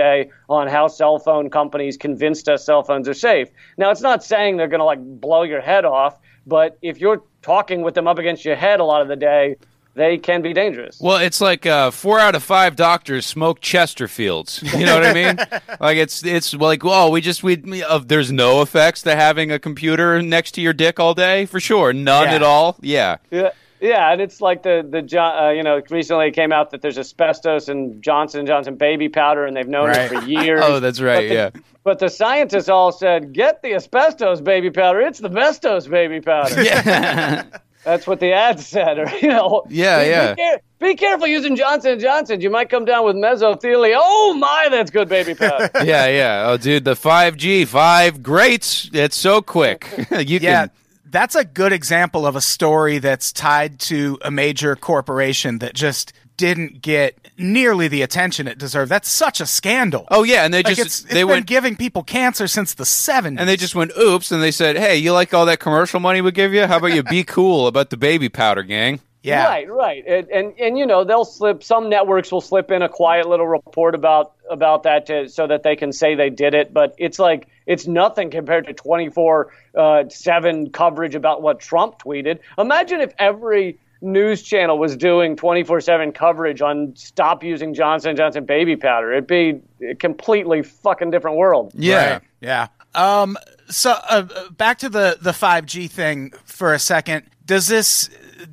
Speaker 4: on how cell phone companies convinced us cell phones are safe. Now, it's not saying they're going to like blow your head off, but if you're talking with them up against your head a lot of the day, they can be dangerous.
Speaker 5: Well, it's like uh, four out of five doctors smoke Chesterfields. You know what I mean? like it's it's like, well, we just we uh, there's no effects to having a computer next to your dick all day for sure, none
Speaker 3: Yeah.
Speaker 5: at all. Yeah.
Speaker 4: Yeah, yeah, and it's like the the uh, you know recently it came out that there's asbestos in Johnson and Johnson baby powder, and they've known
Speaker 3: Right.
Speaker 4: it for years.
Speaker 5: Oh, that's right.
Speaker 4: But the,
Speaker 5: Yeah.
Speaker 4: But the scientists all said, "Get the asbestos baby powder. It's the bestos baby powder."
Speaker 5: Yeah.
Speaker 4: That's what the ad said, or you know.
Speaker 5: Yeah,
Speaker 4: be,
Speaker 5: yeah.
Speaker 4: Be, care- be careful using Johnson and Johnson. You might come down with mesothelioma. Oh my, that's good baby powder.
Speaker 5: yeah, yeah. Oh, dude, the 5G, five greats. It's so quick. you
Speaker 3: Yeah,
Speaker 5: can.
Speaker 3: that's a good example of a story that's tied to a major corporation that just didn't get nearly the attention it deserved. That's such a scandal.
Speaker 5: Oh yeah, and they
Speaker 3: Like
Speaker 5: just
Speaker 3: it's, it's
Speaker 5: they
Speaker 3: been
Speaker 5: went
Speaker 3: giving people cancer since the 70s.
Speaker 5: and they just went oops, and they said, "Hey, you like all that commercial money we give you? How about you be cool about the baby powder, gang?"
Speaker 3: yeah.
Speaker 4: Right, right, and, and and you know they'll slip. Some networks will slip in a quiet little report about about that to, so that they can say they did it. But it's like it's nothing compared to twenty four uh, seven coverage about what Trump tweeted. Imagine if every news channel was doing twenty four seven coverage on stop using Johnson Johnson baby powder. It'd be a completely fucking different world.
Speaker 5: Yeah.
Speaker 3: Right. Yeah. Um. So uh, uh, back to the the five G thing for a second. Does this?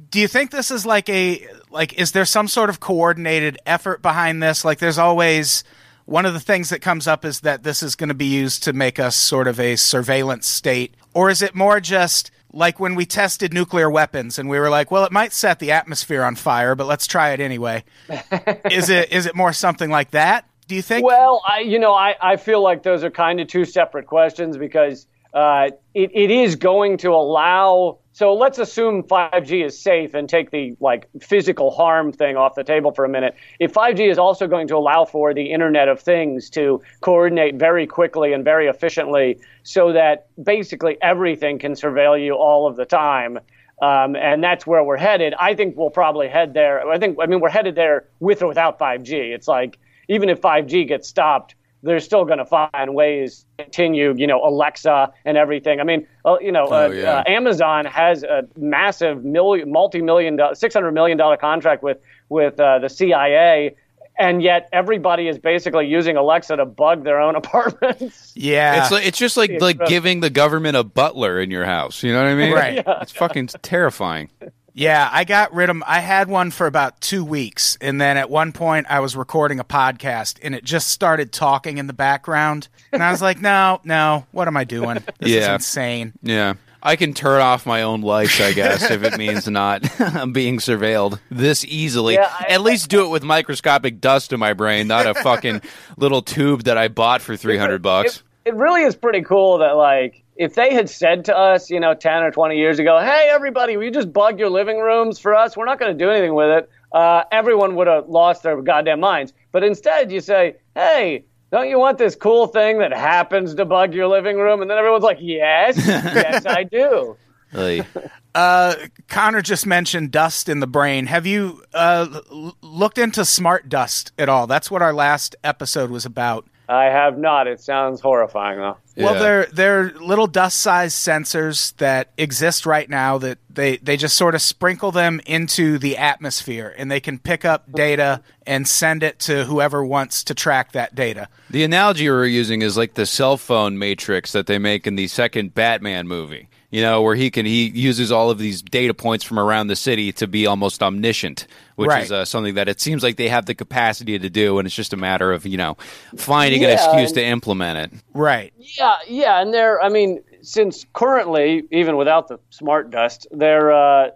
Speaker 3: Do you think this is like a like? Is there some sort of coordinated effort behind this? Like, there's always one of the things that comes up is that this is going to be used to make us sort of a surveillance state, or is it more just? Like when we tested nuclear weapons and we were like, well, it might set the atmosphere on fire, but let's try it anyway. is it is it more something like that? Do you think?
Speaker 4: Well, I you know I, I feel like those are kind of two separate questions because uh, it, it is going to allow. So let's assume 5G is safe and take the like physical harm thing off the table for a minute. If 5G is also going to allow for the Internet of Things to coordinate very quickly and very efficiently, so that basically everything can surveil you all of the time. Um, and that's where we're headed. I think we'll probably head there. I think, I mean, we're headed there with or without 5G. It's like even if 5G gets stopped, they're still going to find ways to continue, you know, Alexa and everything. I mean, uh, you know, uh,
Speaker 5: Oh, yeah.
Speaker 4: uh, Amazon has a massive million, multi-million, dollar, six hundred million dollar contract with with uh, the CIA, and yet everybody is basically using Alexa to bug their own apartments.
Speaker 3: yeah.
Speaker 5: It's like, it's just like like giving the government a butler in your house. You know what I mean?
Speaker 3: Right.
Speaker 5: It's fucking terrifying.
Speaker 3: Yeah, I got rid of 'em. I had one for about two weeks, and then at one point I was recording a podcast, and it just started talking in the background, and I was like, "No, no, what am I doing? This is insane."
Speaker 5: Yeah. I can turn off my own lights, I guess, if it means not being surveilled this easily.
Speaker 4: Yeah, I-
Speaker 5: At least do it with microscopic dust in my brain, not a fucking little tube that I bought for 300 bucks.
Speaker 4: It, it really is pretty cool that like if they had said to us, you know, 10 or 20 years ago, hey, everybody, will you just bug your living rooms for us? We're not going to do anything with it. Uh, everyone would have lost their goddamn minds. But instead, you say, hey, don't you want this cool thing that happens to bug your living room? And then everyone's like, yes, yes, I do.
Speaker 5: Like,
Speaker 3: Uh, Connor just mentioned dust in the brain. Have you uh, l- looked into smart dust at all? That's what our last episode was about.
Speaker 4: I have not. It sounds horrifying, though.
Speaker 3: Well,
Speaker 5: Yeah.
Speaker 3: they're they're little dust-sized sensors that exist right now that they they just sort of sprinkle them into the atmosphere, and they can pick up data and send it to whoever wants to track that data.
Speaker 5: the analogy we we're using is like the cell phone matrix that they make in the second Batman movie. You know, where he can he uses all of these data points from around the city to be almost omniscient, which
Speaker 3: Right.
Speaker 5: is uh, something that it seems like they have the capacity to do, and it's just a matter of you know finding an excuse
Speaker 4: and-
Speaker 5: to implement it.
Speaker 3: Right.
Speaker 4: Yeah, yeah, and they're. I mean, since currently, even without the smart dust, they're uh,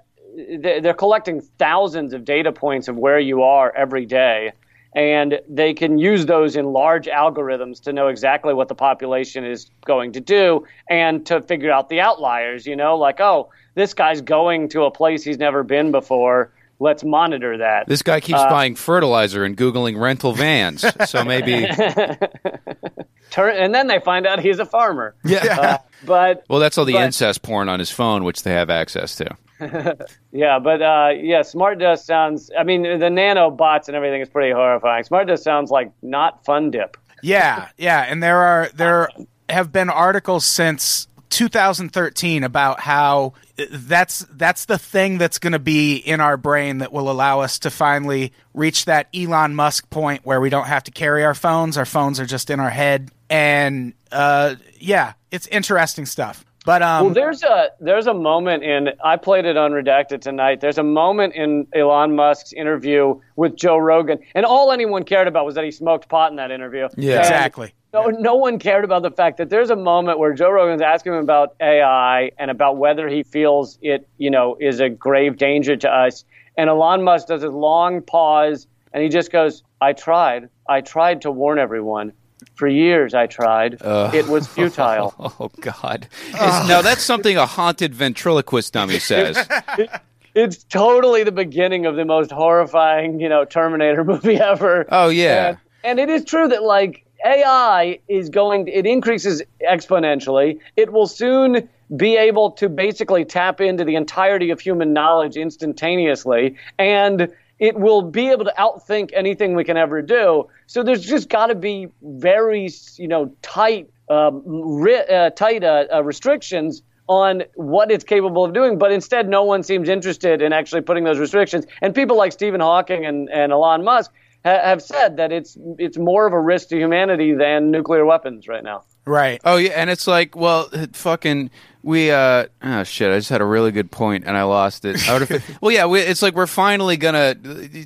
Speaker 4: they're collecting thousands of data points of where you are every day, and they can use those in large algorithms to know exactly what the population is going to do and to figure out the outliers. You know, like oh, this guy's going to a place he's never been before. Let's monitor that.
Speaker 5: This guy keeps
Speaker 4: Uh,
Speaker 5: buying fertilizer and googling rental vans, so maybe
Speaker 4: Turn, and then they find out he's a farmer.
Speaker 5: yeah.
Speaker 4: Uh, but
Speaker 5: well, that's all the
Speaker 4: but-
Speaker 5: incest porn on his phone, which they have access to.
Speaker 4: Yeah, but uh, yeah, Smart Dust sounds. I mean, the nanobots and everything is pretty horrifying. Smart Dust sounds like not fun dip.
Speaker 3: Yeah, yeah, and there are there have been articles since 2013 about how that's that's the thing that's going to be in our brain that will allow us to finally reach that Elon Musk point where we don't have to carry our phones. Our phones are just in our head, and uh, yeah, it's interesting stuff. But um,
Speaker 4: Well, there's a there's a moment in I played it on Redacted tonight. There's a moment in Elon Musk's interview with Joe Rogan, and all anyone cared about was that he smoked pot in that interview.
Speaker 5: Yeah.
Speaker 4: And
Speaker 3: exactly.
Speaker 4: No, no one cared about the fact that there's a moment where Joe Rogan's asking him about AI and about whether he feels it, you know, is a grave danger to us. And Elon Musk does a long pause, and he just goes, "I tried. I tried to warn everyone." For years, I tried. Uh, it was futile.
Speaker 5: Oh God! Is- now that's something a haunted ventriloquist dummy says.
Speaker 4: it's totally the beginning of the most horrifying, you know, Terminator movie ever.
Speaker 5: Oh yeah.
Speaker 4: And, and it is true that like AI is going, it increases exponentially. It will soon be able to basically tap into the entirety of human knowledge instantaneously, and it will be able to outthink anything we can ever do. So there's just got to be very, you know, tight, um, ri- uh, tight uh, uh, restrictions on what it's capable of doing, but instead, no one seems interested in actually putting those restrictions. And people like Stephen Hawking and, and Elon Musk ha- have said that it's it's more of a risk to humanity than nuclear weapons right now.
Speaker 3: Right.
Speaker 5: Oh yeah, and it's like, well, it fucking we uh oh shit, I just had a really good point and I lost it. I would've- well, yeah, we, it's like we're finally gonna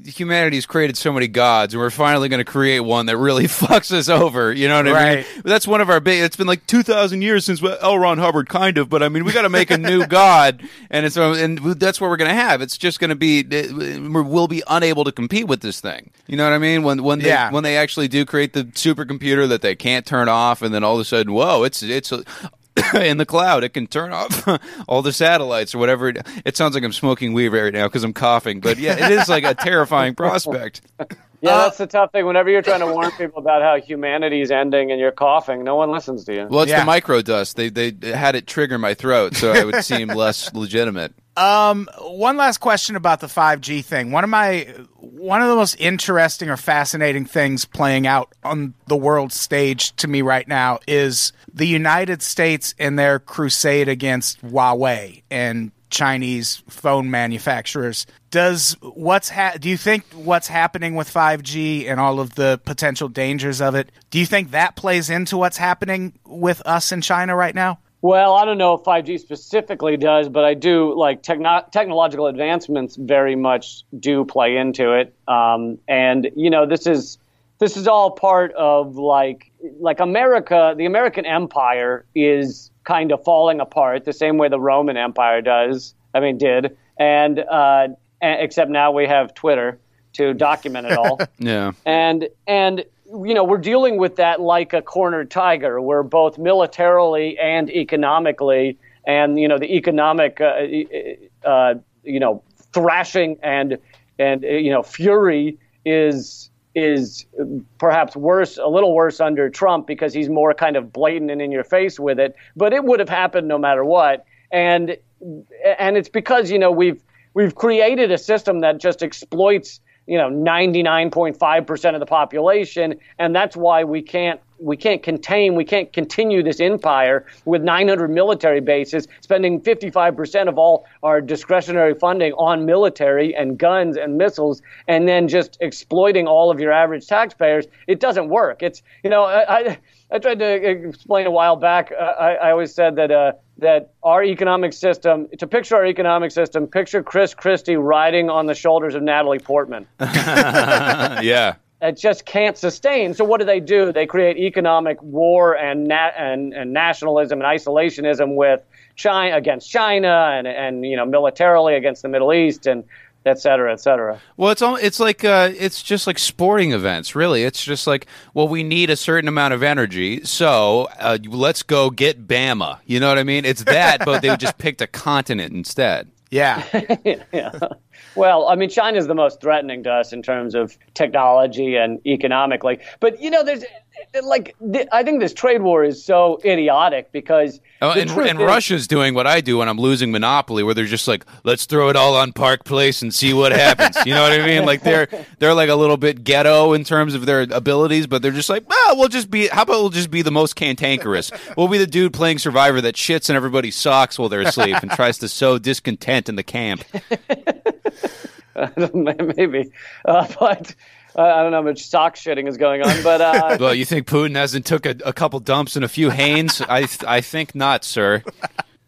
Speaker 5: humanity's created so many gods, and we're finally gonna create one that really fucks us over. You know what I
Speaker 3: Right.
Speaker 5: mean? That's one of our big. It's been like two thousand years since L. Ron Hubbard, kind of, but I mean, we got to make a new god, and it's uh, and that's what we're gonna have. It's just gonna be uh, we'll be unable to compete with this thing. You know what I mean? When when they,
Speaker 3: Yeah.
Speaker 5: when they actually do create the supercomputer that they can't turn off, and then all of a sudden, whoa, it's it's a, in the cloud. It can turn off all the satellites or whatever. It, it sounds like I'm smoking weed right now because I'm coughing, but yeah, it is like a terrifying prospect.
Speaker 4: Yeah, that's the tough thing. Whenever you're trying to warn people about how humanity's ending and you're coughing, no one listens to you.
Speaker 5: Well, it's
Speaker 3: Yeah.
Speaker 5: the micro dust. They they had it trigger my throat, so I would seem less legitimate.
Speaker 3: Um, one last question about the 5G thing. One of my one of the most interesting or fascinating things playing out on the world stage to me right now is the United States and their crusade against Huawei and Chinese phone manufacturers. Does what's ha- do you think what's happening with 5G and all of the potential dangers of it? Do you think that plays into what's happening with us in China right now?
Speaker 4: Well, I don't know if 5G specifically does, but I do like techno- technological advancements very much do play into it. Um, and you know, this is this is all part of like like America. The American Empire is kind of falling apart the same way the Roman Empire does. I mean, did and uh, a- except now we have Twitter to document it all
Speaker 5: Yeah.
Speaker 4: and and you know we're dealing with that like a cornered tiger we're both militarily and economically and you know the economic uh, uh, you know thrashing and and you know fury is is perhaps worse a little worse under Trump because he's more kind of blatant and in your face with it but it would have happened no matter what. And and it's because you know we've we've created a system that just exploits you know 99.5% of the population and that's why we can't we can't contain we can't continue this empire with 900 military bases spending 55% of all our discretionary funding on military and guns and missiles and then just exploiting all of your average taxpayers. It doesn't work. It's you know i i, I tried to explain a while back uh, I, I always said that uh, that our economic system to picture our economic system picture chris christie riding on the shoulders of natalie portman.
Speaker 5: Yeah.
Speaker 4: It just can't sustain. So what do they do? They create economic war and na- and, and nationalism and isolationism with China against China and and you know militarily against the Middle East and et cetera, et cetera.
Speaker 5: Well, it's all, it's like uh, it's just like sporting events, really. It's just like, well, we need a certain amount of energy, so uh, let's go get Bama. You know what I mean? It's that, but they just picked a continent instead.
Speaker 3: Yeah.
Speaker 4: Well, I mean, China is the most threatening to us in terms of technology and economically. But you know, there's like th- I think this trade war is so idiotic because
Speaker 5: Oh, and and
Speaker 4: is-
Speaker 5: Russia's doing what I do when I'm losing Monopoly, where they're just like, let's throw it all on Park Place and see what happens. you know what I mean? Like they're they're like a little bit ghetto in terms of their abilities, but they're just like, well, we'll just be. How about we'll just be the most cantankerous? we'll be the dude playing Survivor that shits in everybody's socks while they're asleep and tries to sow discontent in the camp.
Speaker 4: maybe, uh, but I don't know how much sock shitting is going on. But uh,
Speaker 5: Well, you think Putin hasn't took a, a couple dumps and a few Hanes? I th- I think not, sir.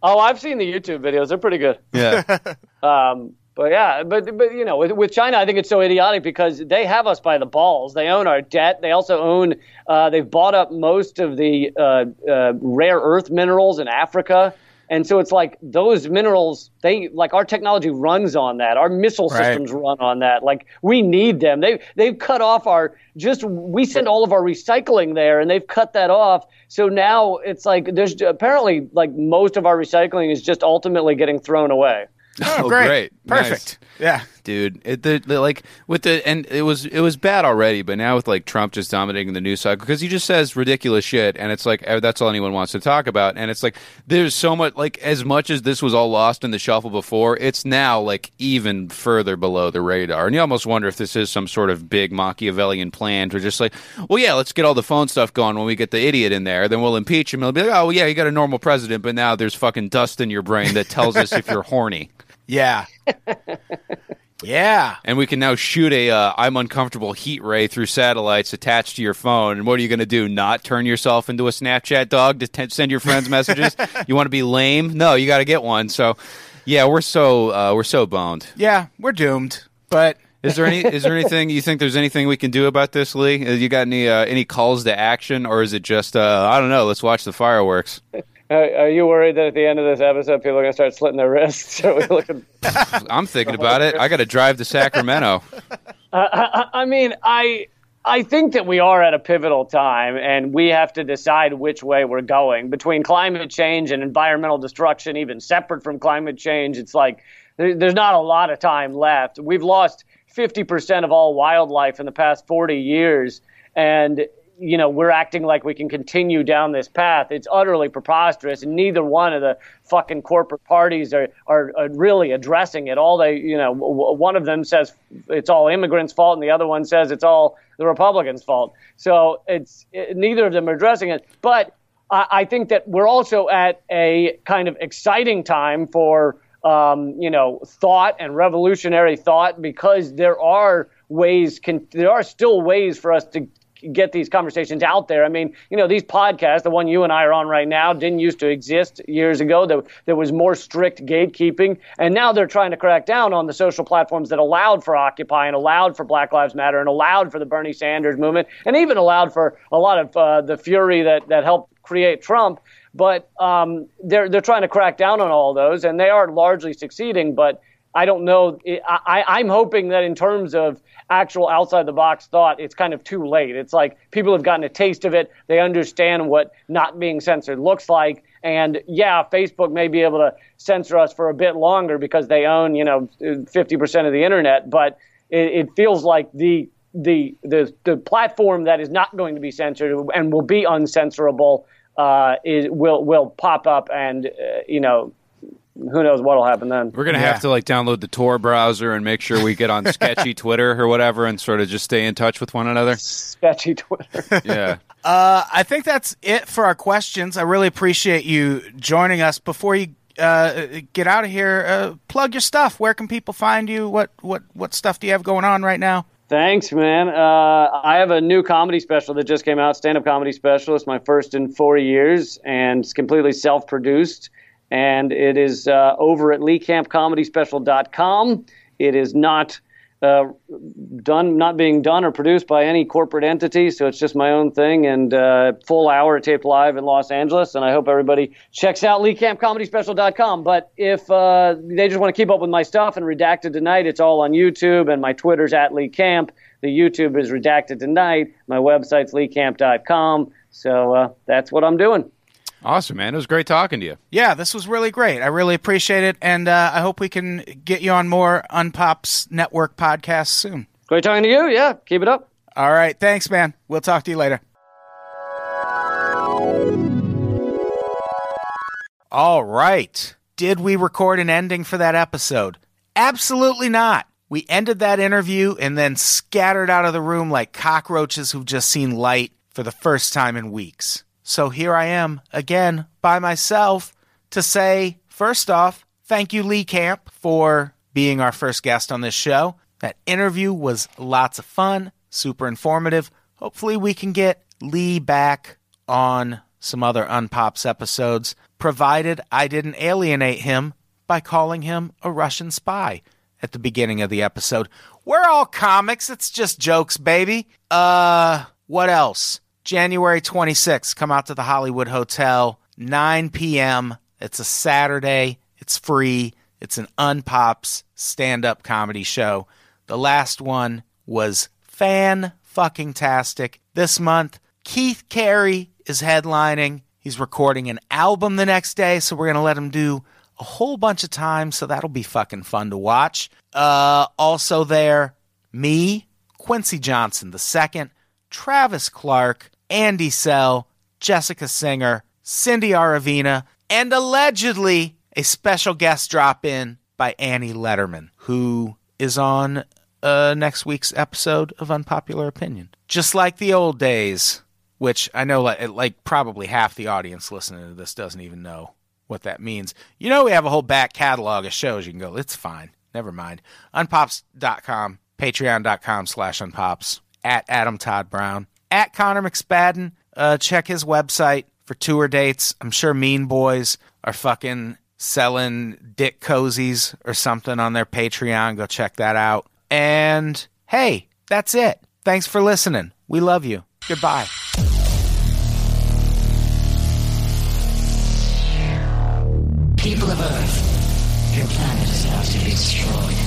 Speaker 4: Oh, I've seen the YouTube videos. They're pretty good.
Speaker 5: Yeah.
Speaker 4: Um, but yeah, but but you know, with, with China, I think it's so idiotic because they have us by the balls. They own our debt. They also own. Uh, they've bought up most of the uh, uh, rare earth minerals in Africa, and so it's like those minerals. They like our technology runs on that. Our missile
Speaker 3: Right.
Speaker 4: systems run on that. Like we need them. They they've cut off our just. We send all of our recycling there, and they've cut that off. So now it's like there's apparently like most of our recycling is just ultimately getting thrown away.
Speaker 3: Oh,
Speaker 5: Oh,
Speaker 3: great.
Speaker 5: great. Nice.
Speaker 3: Perfect. Yeah.
Speaker 5: dude. It, the, the, like with the and it was it was bad already, but now with like Trump just dominating the news cycle because he just says ridiculous shit, and it's like eh, that's all anyone wants to talk about. And it's like there's so much like as much as this was all lost in the shuffle before, it's now like even further below the radar, and you almost wonder if this is some sort of big Machiavellian plan to just like, well, yeah, let's get all the phone stuff going when we get the idiot in there, then we'll impeach him. It'll be like, oh, well, yeah, you got a normal president, but now there's fucking dust in your brain that tells us if you're horny.
Speaker 3: Yeah. yeah.
Speaker 5: and we can now shoot a uh, I'm uncomfortable heat ray through satellites attached to your phone. And what are you going to do? Not turn yourself into a Snapchat dog to t- send your friends messages? you want to be lame? No, you got to get one. So, yeah, we're so uh, we're so boned.
Speaker 3: Yeah. We're doomed. But
Speaker 5: Is there any is there anything you think there's anything we can do about this, Lee? Uh, You got any uh, any calls to action, or is it just uh, I don't know? Let's watch the fireworks.
Speaker 4: Uh, are you worried that at the end of this episode, people are going to start slitting their wrists? Are we looking?
Speaker 5: I'm thinking about it. I got to drive to Sacramento.
Speaker 4: I, I mean, I I think that we are at a pivotal time, and we have to decide which way we're going between climate change and environmental destruction. Even separate from climate change, it's like there, there's not a lot of time left. We've lost 50% of all wildlife in the past 40 years, and you know we're acting like we can continue down this path. It's utterly preposterous, and neither one of the fucking corporate parties are are, are really addressing it. All they, you know, w- one of them says it's all immigrants' fault, and the other one says it's all the Republicans' fault. So it's it, neither of them are addressing it, but. I I think that we're also at a kind of exciting time for um, you know thought and revolutionary thought because there are ways can there are still ways for us to get these conversations out there. I mean, you know, these podcasts, the one you and I are on right now, didn't used to exist years ago. There, there was more strict gatekeeping, and now they're trying to crack down on the social platforms that allowed for Occupy and allowed for Black Lives Matter and allowed for the Bernie Sanders movement and even allowed for a lot of uh, the fury that that helped create Trump. But um, they're they're trying to crack down on all those, and they are largely succeeding. But I don't know. I, I, I'm hoping that in terms of actual outside the box thought, it's kind of too late. It's like people have gotten a taste of it. They understand what not being censored looks like. And yeah, Facebook may be able to censor us for a bit longer because they own, you know, 50% of the internet. But it, it feels like the the the the platform that is not going to be censored and will be uncensorable uh, is will will pop up and uh, you know who knows what'll happen then.
Speaker 5: We're gonna
Speaker 3: Yeah.
Speaker 5: have to like download the Tor browser and make sure we get on sketchy Twitter or whatever, and sort of just stay in touch with one another.
Speaker 4: Sketchy Twitter.
Speaker 5: Yeah.
Speaker 3: Uh, I think that's it for our questions. I really appreciate you joining us. Before you uh, get out of here, uh, plug your stuff. Where can people find you? What what what stuff do you have going on right now?
Speaker 4: Thanks, man. Uh, I have a new comedy special that just came out, stand-up comedy special. It's my first in four years, and it's completely self-produced. And it is uh, over at leecampcomedyspecial.com. It is not uh, done, not being done or produced by any corporate entity, so it's just my own thing. And uh, full hour taped live in Los Angeles. And I hope everybody checks out leecampcomedyspecial.com. But if uh, they just want to keep up with my stuff and Redacted Tonight, it's all on YouTube, and my Twitter's at Lee Camp. The YouTube is Redacted Tonight. My website's leecamp.com. So uh, that's what I'm doing.
Speaker 5: Awesome, man. It was great talking to you.
Speaker 3: Yeah, this was really great. I really appreciate it, and uh, I hope we can get you on more Unpops Network podcasts soon.
Speaker 4: Great talking to you. Yeah, keep it up.
Speaker 3: All right, thanks, man. We'll talk to you later. All right. Did we record an ending for that episode? Absolutely not. We ended that interview and then scattered out of the room like cockroaches who've just seen light for the first time in weeks. So here I am again by myself to say, first off, thank you, Lee Camp, for being our first guest on this show. That interview was lots of fun, super informative. Hopefully, we can get Lee back on some other Unpops episodes, provided I didn't alienate him by calling him a Russian spy at the beginning of the episode. We're all comics. It's just jokes, baby. Uh, what else? January 26th, come out to the Hollywood Hotel, 9 p.m. It's a Saturday. It's free. It's an Unpops stand up comedy show. The last one was fan fucking tastic. This month, Keith Carey is headlining. He's recording an album the next day, so we're going to let him do a whole bunch of time, so that'll be fucking fun to watch. Uh, also there, me, Quincy Johnson the second, Travis Clark, Andy Sell, Jessica Singer, Cindy Aravina, and allegedly a special guest drop in by Annie Lederman, who is on uh, next week's episode of Unpopular Opinion. Just like the old days, which I know like, like probably half the audience listening to this doesn't even know what that means. You know, we have a whole back catalog of shows you can go, it's fine. Never mind. Unpops.com, patreon.com slash unpops, at Adam Todd Brown, at Connor McSpadden. Uh, check his website for tour dates. I'm sure Mean Boys are fucking selling dick cozies or something on their Patreon. Go check that out. And hey, that's it. Thanks for listening. We love you. Goodbye.
Speaker 1: People of Earth, your planet is about to be destroyed.